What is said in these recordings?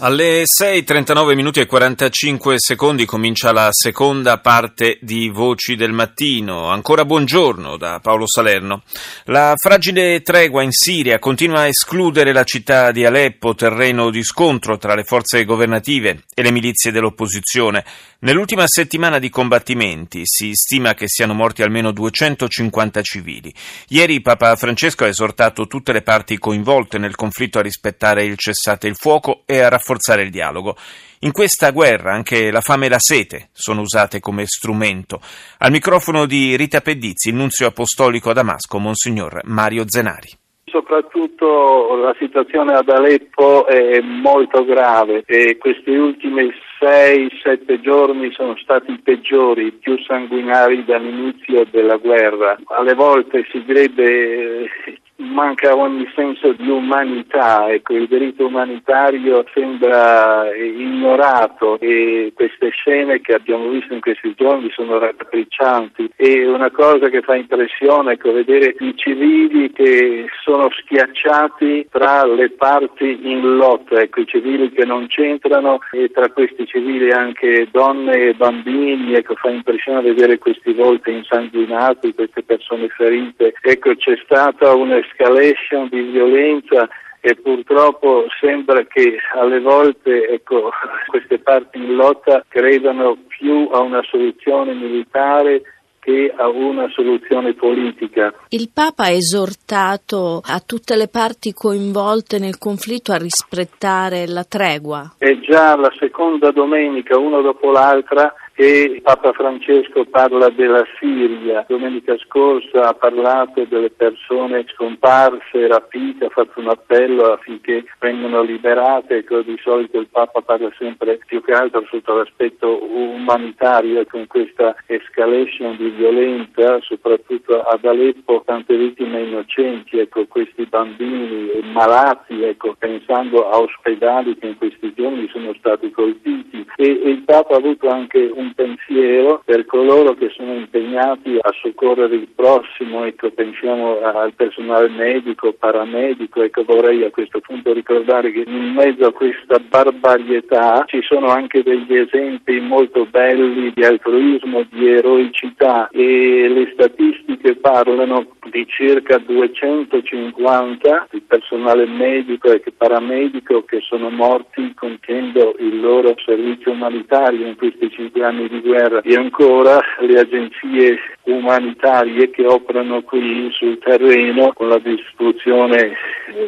Alle 6.39 minuti e 45 secondi comincia la seconda parte di Voci del Mattino. Ancora buongiorno da Paolo Salerno. La fragile tregua in Siria continua a escludere la città di Aleppo, terreno di scontro tra le forze governative e le milizie dell'opposizione. Nell'ultima settimana di combattimenti si stima che siano morti almeno 250 civili. Ieri Papa Francesco ha esortato tutte le parti coinvolte nel conflitto a rispettare il cessate il fuoco e a rafforzare rafforzare il dialogo. In questa guerra anche la fame e la sete sono usate come strumento. Al microfono di Rita Pedizzi, il nunzio apostolico a Damasco, Monsignor Mario Zenari. Soprattutto la situazione ad Aleppo è molto grave e questi ultimi 6-7 giorni sono stati i peggiori, più sanguinari dall'inizio della guerra. Alle volte si direbbe manca ogni senso di umanità, ecco, il diritto umanitario sembra ignorato e queste scene che abbiamo visto in questi giorni sono raccapriccianti e una cosa che fa impressione è ecco, vedere i civili che sono schiacciati tra le parti in lotta, ecco, i civili che non c'entrano e tra questi civili anche donne e bambini, ecco, fa impressione vedere questi volti insanguinati, queste persone ferite, ecco, c'è stata un'escalation di violenza e purtroppo sembra che alle volte ecco, queste parti in lotta credano più a una soluzione militare che a una soluzione politica. Il Papa ha esortato a tutte le parti coinvolte nel conflitto a rispettare la tregua. È già la seconda domenica, una dopo l'altra, che Papa Francesco parla della Siria. Domenica scorsa ha parlato delle persone scomparse, rapite, ha fatto un appello affinché vengano liberate. Di solito il Papa parla sempre più che altro sotto l'aspetto umanitario con questa escalation di violenza, soprattutto ad Aleppo, tante vittime innocenti, ecco, questi bambini malati, ecco, pensando a ospedali che in questi giorni sono stati colpiti. E, e il Papa ha avuto anche un un pensiero per coloro che sono impegnati a soccorrere il prossimo, ecco, pensiamo al personale medico, paramedico, ecco, vorrei a questo punto ricordare che in mezzo a questa barbarietà ci sono anche degli esempi molto belli di altruismo, di eroicità e le statistiche parlano di circa 250 di personale medico e paramedico che sono morti compiendo il loro servizio umanitario in questi cinque anni di guerra. E ancora le agenzie umanitarie che operano qui sul terreno con la distribuzione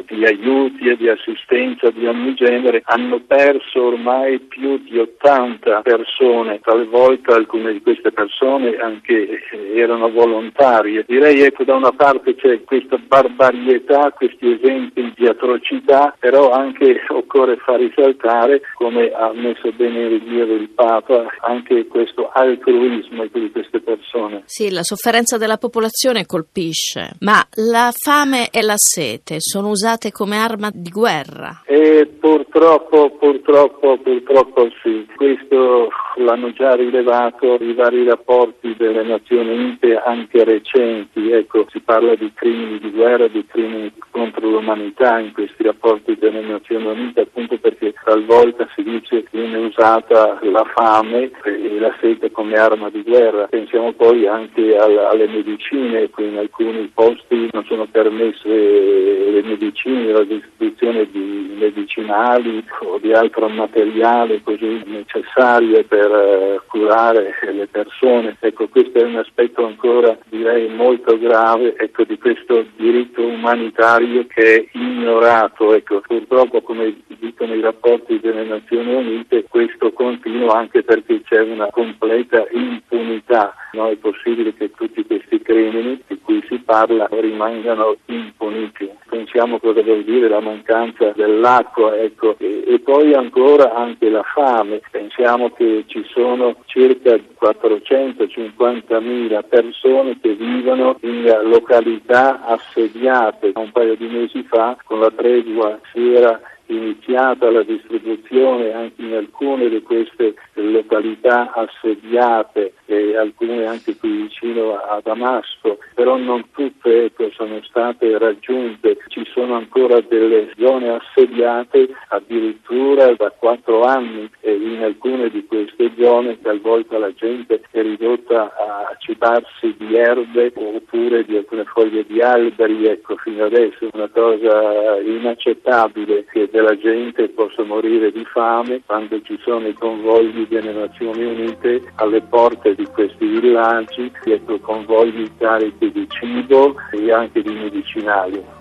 di aiuti e di assistenza di ogni genere hanno perso ormai più di 80 persone, talvolta alcune di queste persone anche erano volontarie. Direi ecco da una parte c'è questa barbarietà, questi esempi di atrocità, però anche occorre far risaltare, come ha messo bene il Papa, anche questo altruismo di queste persone. Sì, la sofferenza della popolazione colpisce, ma la fame e la sete sono usate come arma di guerra. E purtroppo, purtroppo, purtroppo sì. Questo l'hanno già rilevato i vari rapporti delle Nazioni Unite anche recenti. Ecco, si parla di crimini di guerra, di crimini contro l'umanità in questi rapporti delle Nazioni Unite, appunto perché talvolta si dice che viene usata la fame e la sete come arma di guerra. Pensiamo poi anche alle medicine, in alcuni posti non sono permesse le medicine, la distribuzione di medicinali o di altro materiale così necessario per eh, curare le persone. Ecco, questo è un aspetto ancora direi molto grave ecco, di questo diritto umanitario che è ignorato. Ecco, purtroppo come dicono i rapporti delle Nazioni Unite questo continua anche perché c'è una completa impunità. Non è possibile che tutti questi crimini di cui si parla rimangano impuniti. Pensiamo cosa vuol dire la mancanza dell'acqua ecco. e, e poi ancora anche la fame. Pensiamo che ci sono circa 450.000 persone che vivono in località assediate. Un paio di mesi fa con la tregua si era iniziata la distribuzione anche in alcune di queste località assediate e alcune anche qui vicino a Damasco, però non tutte ecco, sono state raggiunte, ci sono ancora delle zone assediate addirittura da quattro anni e in alcune di queste zone talvolta la gente è ridotta a cibarsi di erbe oppure di alcune foglie di alberi, ecco fino adesso. È una cosa inaccettabile che della gente possa morire di fame quando ci sono i convogli delle Nazioni Unite alle porte di questi villaggi, ecco convogli carichi di cibo e anche di medicinali.